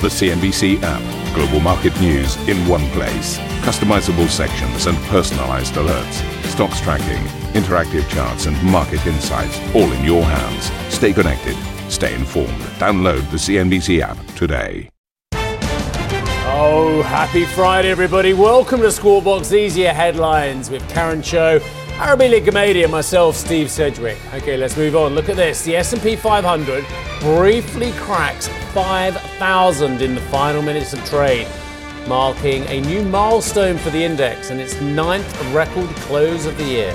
The CNBC app. Global market news in one place. Customizable sections and personalized alerts. Stocks tracking, interactive charts, and market insights all in your hands. Stay connected. Stay informed. Download the CNBC app today. Oh, happy Friday, everybody. Welcome to Squawk Easier Headlines with Karen Tso, Arabile Gumede, and myself, Steve Sedgwick. Okay, let's move on. Look at this. The S&P 500 briefly cracks 5,000 in the final minutes of trade, marking a new milestone for the index and its ninth record close of the year.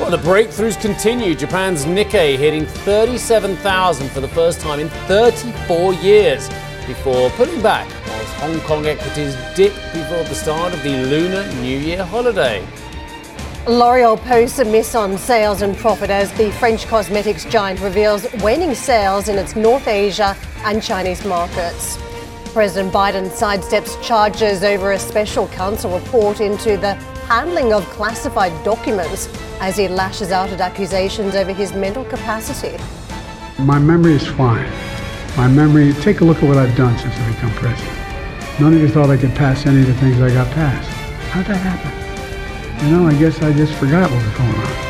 Well, the breakthroughs continue. Japan's Nikkei hitting 37,000 for the first time in 34 years before pulling back, whilst Hong Kong equities dip before the start of the Lunar New Year holiday. L'Oreal posts a miss on sales and profit as the French cosmetics giant reveals waning sales in its North Asia and Chinese markets. President Biden sidesteps charges over a special counsel report into the handling of classified documents as he lashes out at accusations over his mental capacity. My memory is fine. My memory, take a look at what I've done since I become president. None of you thought I could pass any of the things I got passed. How'd that happen? You know, I guess I just forgot what was going on.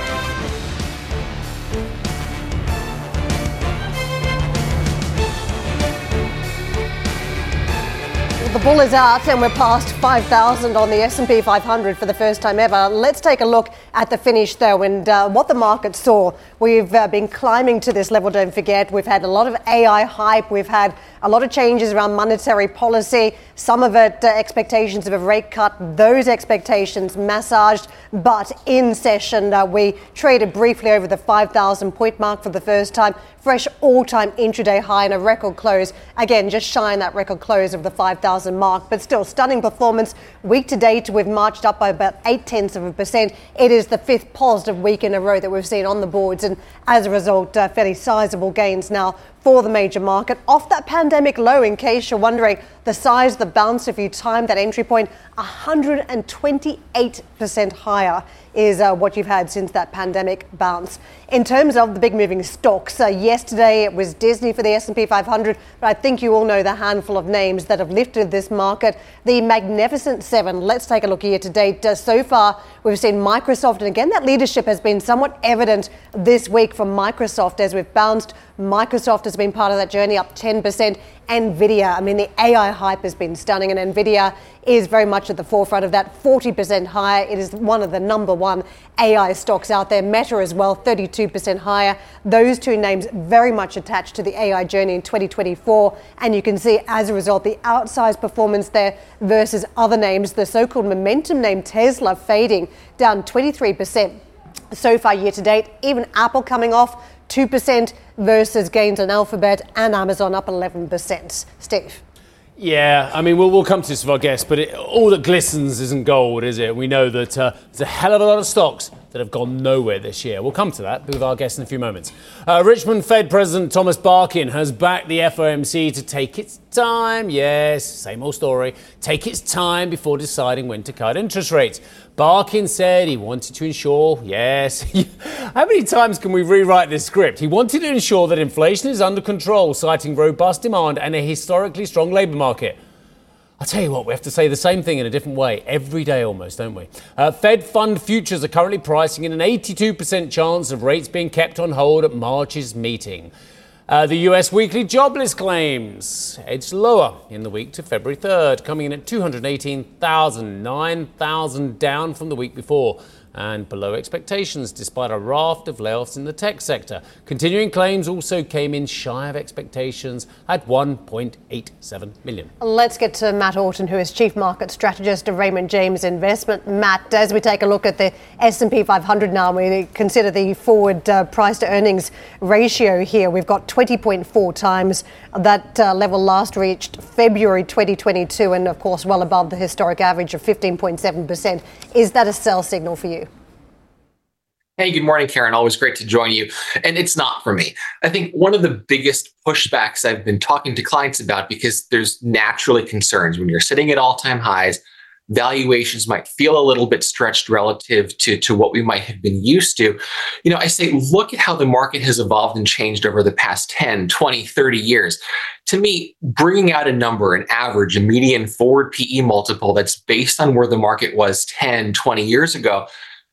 Bull is out and we're past 5,000 on the S&P 500 for the first time ever. Let's take a look at the finish though and uh, what the market saw. We've uh, been climbing to this level, don't forget. We've had a lot of AI hype. We've had a lot of changes around monetary policy. Some of it uh, expectations of a rate cut. Those expectations massaged. But in session, uh, we traded briefly over the 5,000 point mark for the first time. Fresh all-time intraday high and a record close. Again, just shy that record close of the 5,000 mark, but still stunning performance. Week to date, we've marched up by about eight tenths of a percent. It is the fifth positive week in a row that we've seen on the boards and as a result, uh, fairly sizable gains now for the major market off that pandemic low. In case you're wondering, the size the bounce, if you time that entry point, 128% higher is uh, what you've had since that pandemic bounce. In terms of the big moving stocks, uh, yesterday it was Disney for the S&P 500, but I think you all know the handful of names that have lifted this market. The Magnificent Seven. Let's take a look year to date. Uh, so far, we've seen Microsoft, and again, that leadership has been somewhat evident this week from Microsoft as we've bounced. Microsoft has been part of that journey, up 10%. Nvidia, I mean, the AI hype has been stunning, and Nvidia is very much at the forefront of that 40% higher. It is one of the number one AI stocks out there. Meta as well, 32% higher. Those two names very much attached to the AI journey in 2024. And you can see as a result the outsized performance there versus other names. The so called momentum name Tesla fading down 23% so far year to date. Even Apple coming off 2% versus gains on Alphabet and Amazon up 11%. Steve. Yeah, I mean, we'll, we'll come to this with our guests, but it, all that glistens isn't gold, is it? We know that uh, there's a hell of a lot of stocks that have gone nowhere this year. We'll come to that with our guests in a few moments. Uh, Richmond Fed President Thomas Barkin has backed the FOMC to take its time, yes, same old story, take its time before deciding when to cut interest rates. Barkin said he wanted to ensure, yes, how many times can we rewrite this script? He wanted to ensure that inflation is under control, citing robust demand and a historically strong labour market. I'll tell you what, we have to say the same thing in a different way every day almost, don't we? Uh, Fed fund futures are currently pricing in an 82% chance of rates being kept on hold at March's meeting. Uh, the US weekly jobless claims. Edged lower in the week to February 3rd, coming in at 218,000, 9,000 down from the week before and below expectations despite a raft of layoffs in the tech sector. Continuing claims also came in shy of expectations at 1.87 million. Let's get to Matt Orton, who is Chief Market Strategist of Raymond James Investment. Matt, as we take a look at the S&P 500 now, we consider the forward uh, price to earnings ratio here. We've got 20.4 times that uh, level last reached February 2022 and of course well above the historic average of 15.7%. Is that a sell signal for you? Hey, good morning, Karen. Always great to join you. And it's not for me. I think one of the biggest pushbacks I've been talking to clients about because there's naturally concerns when you're sitting at all time highs, valuations might feel a little bit stretched relative to, to what we might have been used to. You know, I say, look at how the market has evolved and changed over the past 10, 20, 30 years. To me, bringing out a number, an average, a median forward PE multiple that's based on where the market was 10, 20 years ago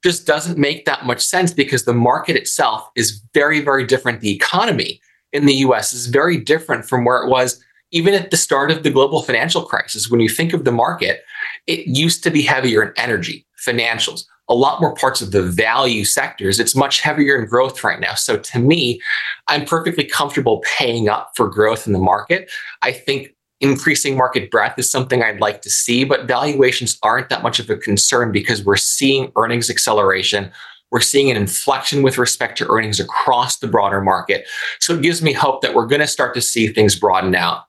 just doesn't make that much sense because the market itself is very, very different. The economy in the US is very different from where it was even at the start of the global financial crisis. When you think of the market, it used to be heavier in energy, financials, a lot more parts of the value sectors. It's much heavier in growth right now. So to me, I'm perfectly comfortable paying up for growth in the market. I think increasing market breadth is something I'd like to see, but valuations aren't that much of a concern because we're seeing earnings acceleration. We're seeing an inflection with respect to earnings across the broader market. So it gives me hope that we're going to start to see things broaden out.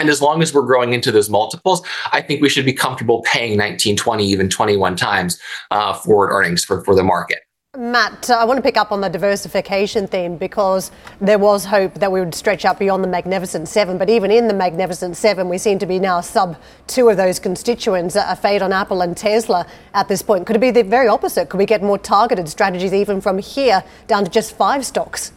And as long as we're growing into those multiples, I think we should be comfortable paying 19, 20, even 21 times uh, forward earnings for, for the market. Matt, uh, I want to pick up on the diversification theme because there was hope that we would stretch out beyond the Magnificent Seven. But even in the Magnificent Seven, we seem to be now sub two of those constituents, a fade on Apple and Tesla at this point. Could it be the very opposite? Could we get more targeted strategies even from here down to just five stocks?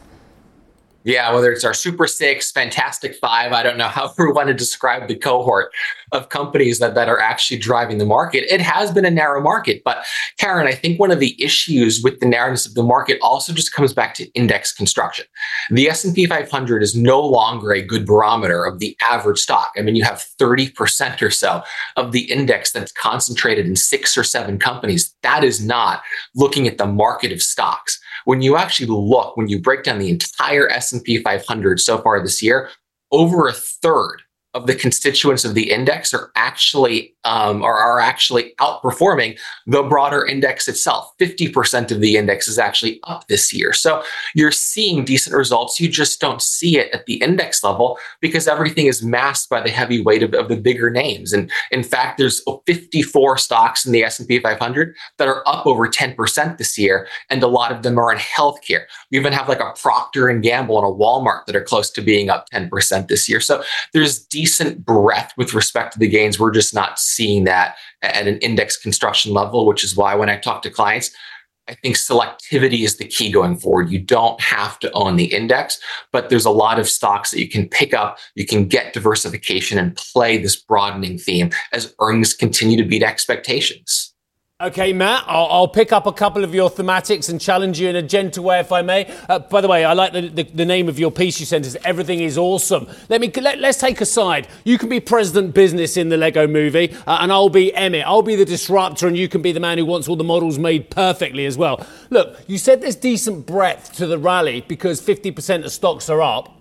Yeah, whether it's our Super Six, Fantastic Five, I don't know how we want to describe the cohort of companies that, that are actually driving the market. It has been a narrow market. But Karen, I think one of the issues with the narrowness of the market also just comes back to index construction. The S&P 500 is no longer a good barometer of the average stock. I mean, you have 30% or so of the index that's concentrated in six or seven companies. That is not looking at the market of stocks when you actually look, when you break down the entire S&P 500 so far this year, over a third of the constituents of the index are actually um, are, are actually outperforming the broader index itself. 50% of the index is actually up this year. So you're seeing decent results. You just don't see it at the index level because everything is masked by the heavy weight of, of the bigger names. And in fact, there's 54 stocks in the S&P 500 that are up over 10% this year, and a lot of them are in healthcare. We even have like a Procter and Gamble and a Walmart that are close to being up 10% this year. So there's decent breadth with respect to the gains. We're just not seeing that at an index construction level, which is why when I talk to clients, I think selectivity is the key going forward. You don't have to own the index, but there's a lot of stocks that you can pick up. You can get diversification and play this broadening theme as earnings continue to beat expectations. Okay, Matt, I'll, I'll, pick up a couple of your thematics and challenge you in a gentle way, if I may. Uh, by the way, I like the, the, the, name of your piece you sent us. Everything is awesome. Let me let, us take a side. You can be President Business in the Lego Movie, uh, and I'll be Emmett. I'll be the disruptor, and you can be the man who wants all the models made perfectly as well. Look, you said there's decent breadth to the rally because 50% of stocks are up.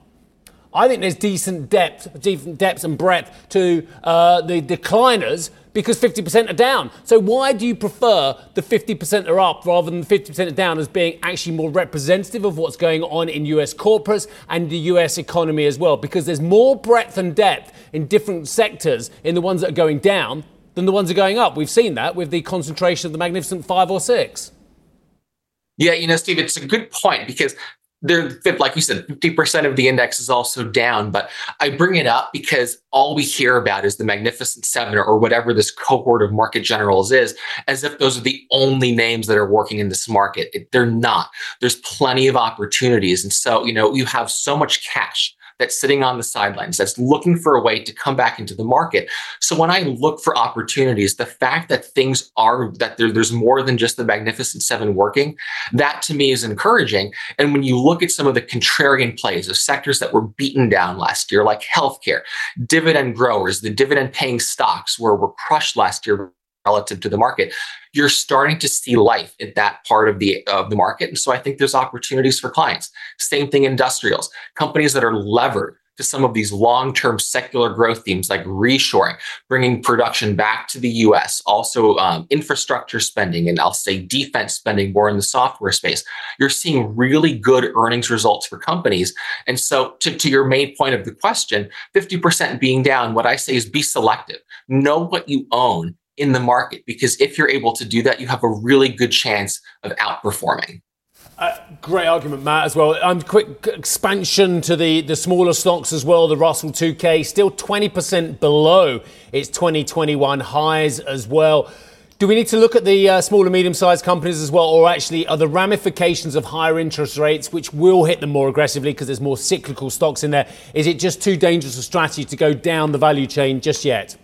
I think there's decent depth, decent depth and breadth to uh, the decliners because 50% are down. So why do you prefer the 50% are up rather than 50% are down as being actually more representative of what's going on in US corporates and the US economy as well? Because there's more breadth and depth in different sectors in the ones that are going down than the ones that are going up. We've seen that with the concentration of the magnificent five or six. Yeah, you know, Steve, it's a good point because they're like you said 50% of the index is also down but i bring it up because all we hear about is the magnificent seven or whatever this cohort of market generals is as if those are the only names that are working in this market. They're not. There's plenty of opportunities. And so you know you have so much cash that's sitting on the sidelines, that's looking for a way to come back into the market. So when I look for opportunities, the fact that things are, that there, there's more than just the Magnificent Seven working, that to me is encouraging. And when you look at some of the contrarian plays of sectors that were beaten down last year, like healthcare, dividend growers, the dividend paying stocks were, were crushed last year relative to the market you're starting to see life in that part of the of the market and so i think there's opportunities for clients same thing industrials companies that are levered to some of these long-term secular growth themes like reshoring, bringing production back to the U.S., also um, infrastructure spending, and I'll say defense spending more in the software space. You're seeing really good earnings results for companies. And so, to, to your main point of the question, 50% being down, what I say is be selective. Know what you own in the market because if you're able to do that, you have a really good chance of outperforming. Uh, great argument, Matt, as well. Um, quick expansion to the, the smaller stocks as well. The Russell 2K still 20% below its 2021 highs as well. Do we need to look at the uh, small and medium sized companies as well, or actually are the ramifications of higher interest rates, which will hit them more aggressively because there's more cyclical stocks in there? Is it just too dangerous a strategy to go down the value chain just yet?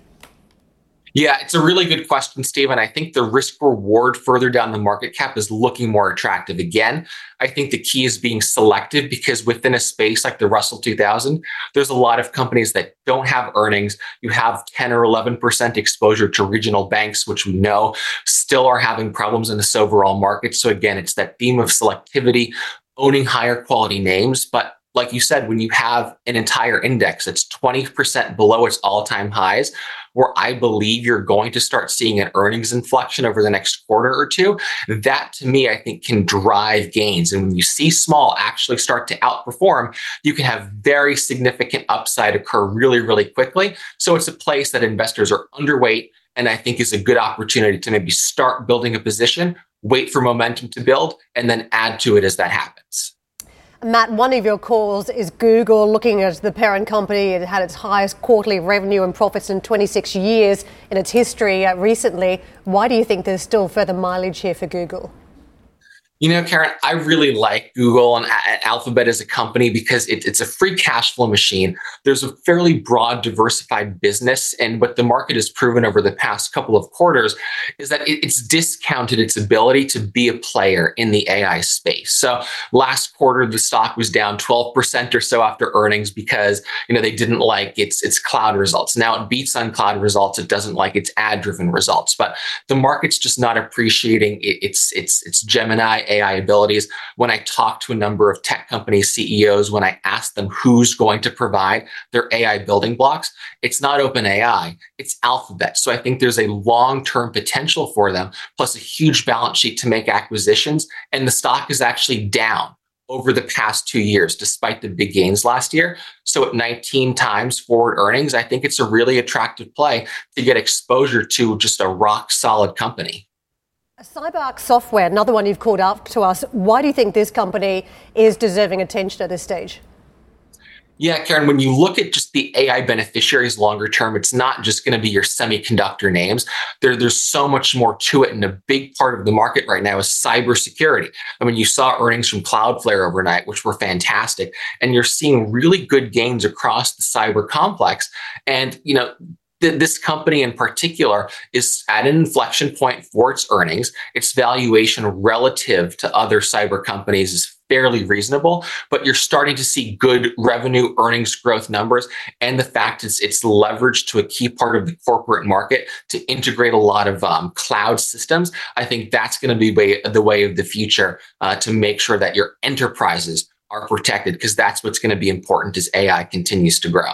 Yeah, it's a really good question, Stephen. I think the risk reward further down the market cap is looking more attractive. Again, I think the key is being selective because within a space like the Russell 2000, there's a lot of companies that don't have earnings. You have 10 or 11% exposure to regional banks, which we know still are having problems in this overall market. So again, it's that theme of selectivity, owning higher quality names, but like you said, when you have an entire index that's 20% below its all time highs, where I believe you're going to start seeing an earnings inflection over the next quarter or two, that to me, I think can drive gains. And when you see small actually start to outperform, you can have very significant upside occur really, really quickly. So it's a place that investors are underweight and I think is a good opportunity to maybe start building a position, wait for momentum to build, and then add to it as that happens. Matt, one of your calls is Google looking at the parent company. It had its highest quarterly revenue and profits in 26 years in its history uh, recently. Why do you think there's still further mileage here for Google? You know, Karen, I really like Google and Alphabet as a company because it, it's a free cash flow machine. There's a fairly broad, diversified business. And what the market has proven over the past couple of quarters is that it, it's discounted its ability to be a player in the AI space. So last quarter, the stock was down 12% or so after earnings because, you know, they didn't like its, its cloud results. Now it beats on cloud results. It doesn't like its ad driven results, but the market's just not appreciating its, its, its Gemini AI abilities. When I talk to a number of tech company CEOs, when I ask them who's going to provide their AI building blocks, it's not OpenAI, it's Alphabet. So I think there's a long term potential for them, plus a huge balance sheet to make acquisitions. And the stock is actually down over the past two years, despite the big gains last year. So at 19 times forward earnings, I think it's a really attractive play to get exposure to just a rock solid company. CyberArk Software, another one you've called up to us. Why do you think this company is deserving attention at this stage? Yeah, Karen, when you look at just the AI beneficiaries longer term, it's not just going to be your semiconductor names. There, there's so much more to it. And a big part of the market right now is cybersecurity. I mean, you saw earnings from Cloudflare overnight, which were fantastic. And you're seeing really good gains across the cyber complex. And, you know, this company in particular is at an inflection point for its earnings. Its valuation relative to other cyber companies is fairly reasonable, but you're starting to see good revenue earnings growth numbers. And the fact is it's leveraged to a key part of the corporate market to integrate a lot of um, cloud systems. I think that's going to be way, the way of the future uh, to make sure that your enterprises are protected because that's what's going to be important as AI continues to grow.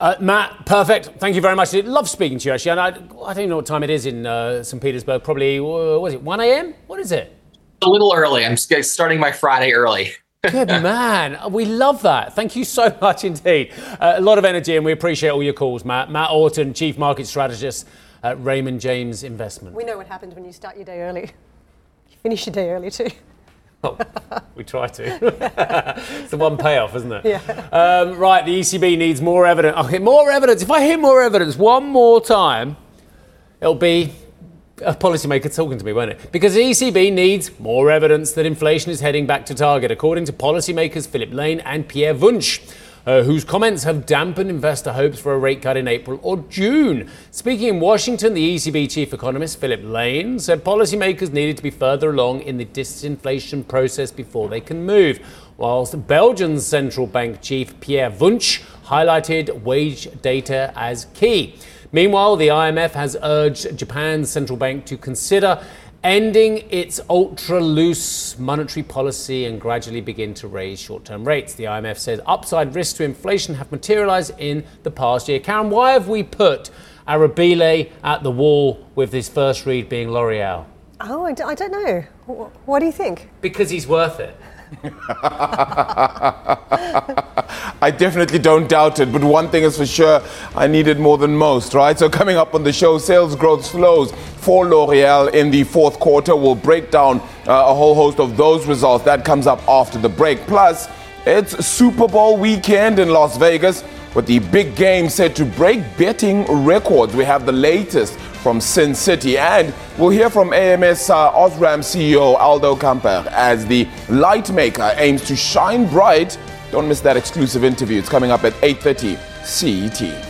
Uh, Matt, perfect. Thank you very much. Love speaking to you, actually. And I, I don't even know what time it is in uh, St. Petersburg. Probably, uh, what is it, 1 a.m.? What is it? A little early. I'm starting my Friday early. Good man. We love that. Thank you so much indeed. Uh, a lot of energy, and we appreciate all your calls, Matt. Matt Orton, Chief Market Strategist at Raymond James Investment. We know what happens when you start your day early. You finish your day early, too. Oh, we try to. it's the one payoff, isn't it? Yeah. Um, right, the ECB needs more evidence. Okay, more evidence. If I hear more evidence one more time, it'll be a policymaker talking to me, won't it? Because the ECB needs more evidence that inflation is heading back to target, according to policymakers Philip Lane and Pierre Wunsch uh, whose comments have dampened investor hopes for a rate cut in April or June. Speaking in Washington, the ECB chief economist Philip Lane said policymakers needed to be further along in the disinflation process before they can move, whilst Belgium's central bank chief Pierre Wunsch highlighted wage data as key. Meanwhile, the IMF has urged Japan's central bank to consider ending its ultra loose monetary policy and gradually begin to raise short term rates. The IMF says upside risks to inflation have materialized in the past year. Karen, why have we put Arabile at the wall with his first read being L'Oreal? Oh, I d- I don't know. What do you think? Because he's worth it. I definitely don't doubt it, but one thing is for sure, I need it more than most, right? So coming up on the show, sales growth slows for L'Oreal in the fourth quarter. We'll break down uh, a whole host of those results. That comes up after the break. Plus, it's Super Bowl weekend in Las Vegas with the big game set to break betting records. We have the latest from Sin City, and we'll hear from AMS uh, Osram CEO Aldo Kamper as the light maker aims to shine bright. Don't miss that exclusive interview. It's coming up at 8:30 CET.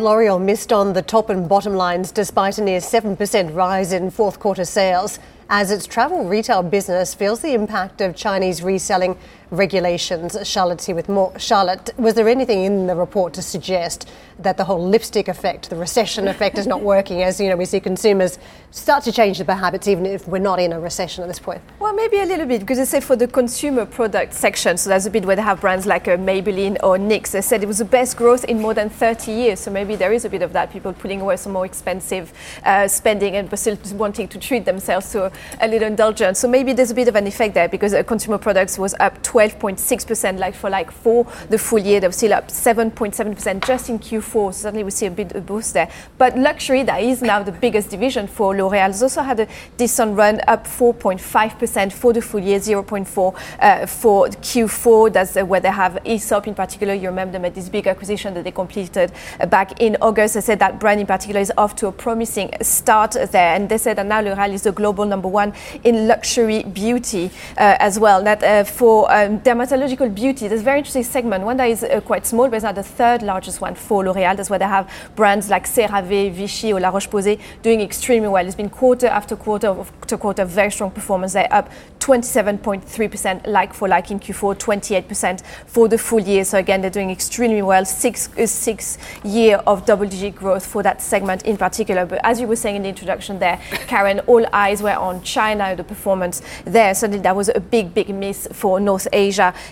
L'Oreal missed on the top and bottom lines despite a near 7% rise in fourth quarter sales. As its travel retail business feels the impact of Chinese reselling regulations. Charlotte here with more. Charlotte, was there anything in the report to suggest that the whole lipstick effect, the recession effect, is not working? As you know, we see consumers start to change their habits, even if we're not in a recession at this point. Well, maybe a little bit because they say for the consumer product section, so that's a bit where they have brands like uh, Maybelline or NYX. They said it was the best growth in more than 30 years. So maybe there is a bit of that. People pulling away some more expensive uh, spending and still wanting to treat themselves to a little indulgence. So maybe there's a bit of an effect there because uh, consumer products was up 12.6% like for like for the full year. They were still up 7.7% just in Q4. So certainly we see a bit of boost there. But luxury, that is now the biggest division for L'Oreal, has also had a decent run up 4.5% for the full year, 0.4 uh, for Q4. That's uh, where they have Aesop in particular. You remember them at this big acquisition that they completed uh, back in August. I said that brand in particular is off to a promising start there. And they said that now L'Oreal is the global number one in luxury beauty uh, as well. That uh, for um, dermatological beauty, there's a very interesting segment. One that is uh, quite small, but it's now the third largest one for L'Oreal. That's where they have brands like CeraVe, Vichy, or La Roche-Posay doing extremely well. It's been quarter after quarter after quarter, very strong performance. They're up 27.3% like for like in Q4, 28% for the full year. So again, they're doing extremely well. Six, uh, six year of double-digit growth for that segment in particular. But as you were saying in the introduction there, Karen, all eyes were on China, the performance there. Suddenly that was a big, big miss for North Asia,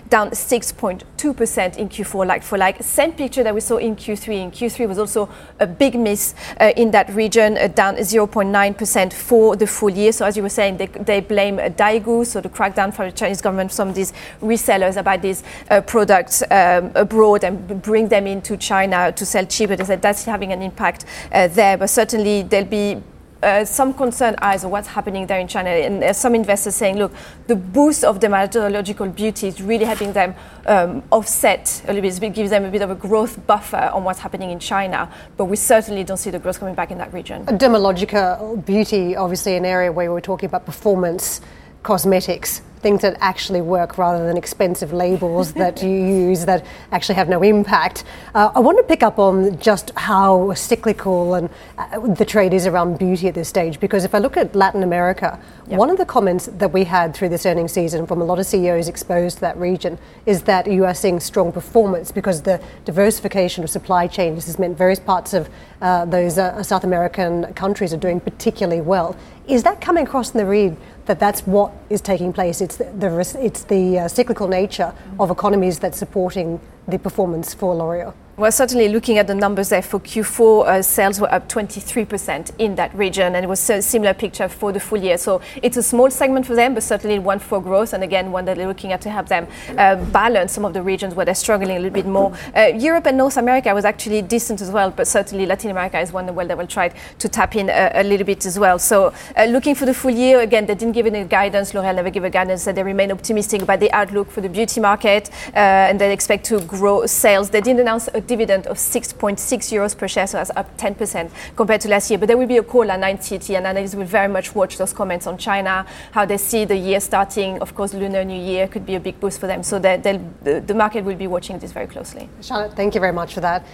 down 6.2% in Q4 like for like. Same picture that we saw in Q3. In Q3 was also a big miss uh, in that region, uh, down 0.9% for the full year. So as you were saying, they, they blame uh, Daigou, so the crackdown from the Chinese government, some of these resellers about these uh, products um, abroad and bring them into China to sell cheaper. They said that's having an impact uh, there, but certainly there'll be uh, some concern eyes to what's happening there in China, and uh, some investors saying, look, the boost of dermatological beauty is really helping them um, offset a little bit, gives them a bit of a growth buffer on what's happening in China, but we certainly don't see the growth coming back in that region. Dermatological beauty, obviously, an area where we're talking about performance cosmetics things that actually work rather than expensive labels that you use that actually have no impact. Uh, I want to pick up on just how cyclical and uh, the trade is around beauty at this stage because if I look at Latin America, yep. one of the comments that we had through this earnings season from a lot of CEOs exposed to that region is that you are seeing strong performance because the diversification of supply chains has meant various parts of uh, those uh, South American countries are doing particularly well. Is that coming across in the read that that's what is taking place? It's the, the it's the uh, cyclical nature of economies that's supporting the performance for L'Oreal. Well, certainly looking at the numbers there for Q4, uh, sales were up 23% in that region, and it was a similar picture for the full year. So it's a small segment for them, but certainly one for growth, and again, one that they're looking at to help them uh, balance some of the regions where they're struggling a little bit more. Uh, Europe and North America was actually decent as well, but certainly Latin America is one where they will try to tap in a, a little bit as well. So uh, looking for the full year, again, they didn't give any guidance. L'Oreal never gave a guidance, that they remain optimistic about the outlook for the beauty market, uh, and they expect to grow sales. They didn't announce a dividend of 6.6 euros per share, so that's up 10% compared to last year. But there will be a call at 9 CT, and analysts will very much watch those comments on China, how they see the year starting. Of course, Lunar New Year could be a big boost for them. So the, the market will be watching this very closely. Charlotte, thank you very much for that.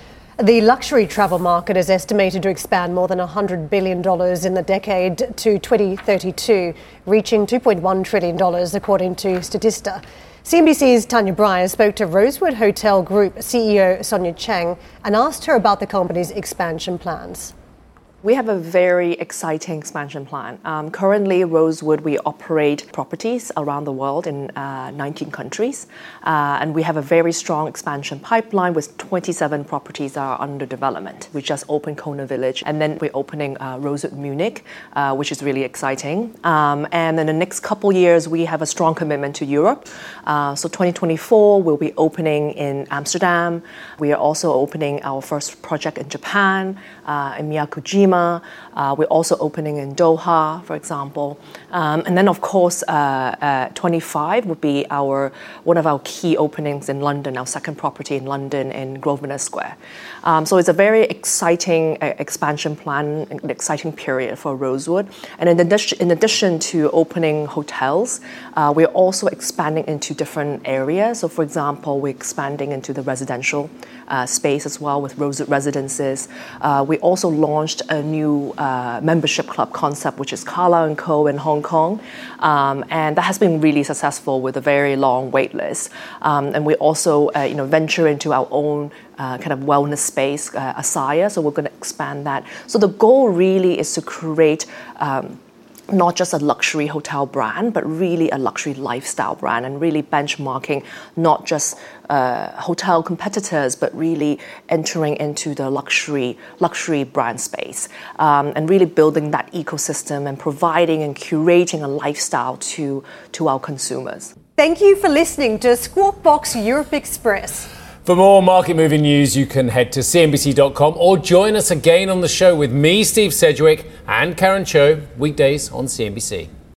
The luxury travel market is estimated to expand more than $100 billion in the decade to 2032, reaching $2.1 trillion, according to Statista. CNBC's Tania Bryer spoke to Rosewood Hotel Group CEO Sonia Cheng and asked her about the company's expansion plans. We have a very exciting expansion plan. Um, currently, Rosewood, we operate properties around the world in uh, 19 countries, uh, and we have a very strong expansion pipeline with 27 properties that are under development. We just opened Kona Village, and then we're opening uh, Rosewood Munich, uh, which is really exciting. Um, and in the next couple years, we have a strong commitment to Europe. Uh, so 2024, we'll be opening in Amsterdam. We are also opening our first project in Japan, uh, in Miyakojima. Uh, we're also opening in Doha, for example. Um, and then, of course, uh, uh, 25 would be our one of our key openings in London, our second property in London in Grosvenor Square. Um, so it's a very exciting expansion plan, an exciting period for Rosewood. And in addition, to opening hotels, we're also expanding into different areas. So, for example, we're expanding into the residential space as well with Rosewood Residences. we also launched a new uh, membership club concept, which is Carlyle & Co. in Hong Kong. Um, and that has been really successful with a very long wait list. Um, and we also uh, you know, venture into our own uh, kind of wellness space, uh, Asaya, so we're going to expand that. So the goal really is to create um, not just a luxury hotel brand, but really a luxury lifestyle brand, and really benchmarking not just uh, hotel competitors, but really entering into the luxury luxury brand space, um, and really building that ecosystem and providing and curating a lifestyle to to our consumers. Thank you for listening to Squawk Box Europe Express. For more market moving news, you can head to CNBC.com or join us again on the show with me, Steve Sedgwick, and Karen Tso, weekdays on CNBC.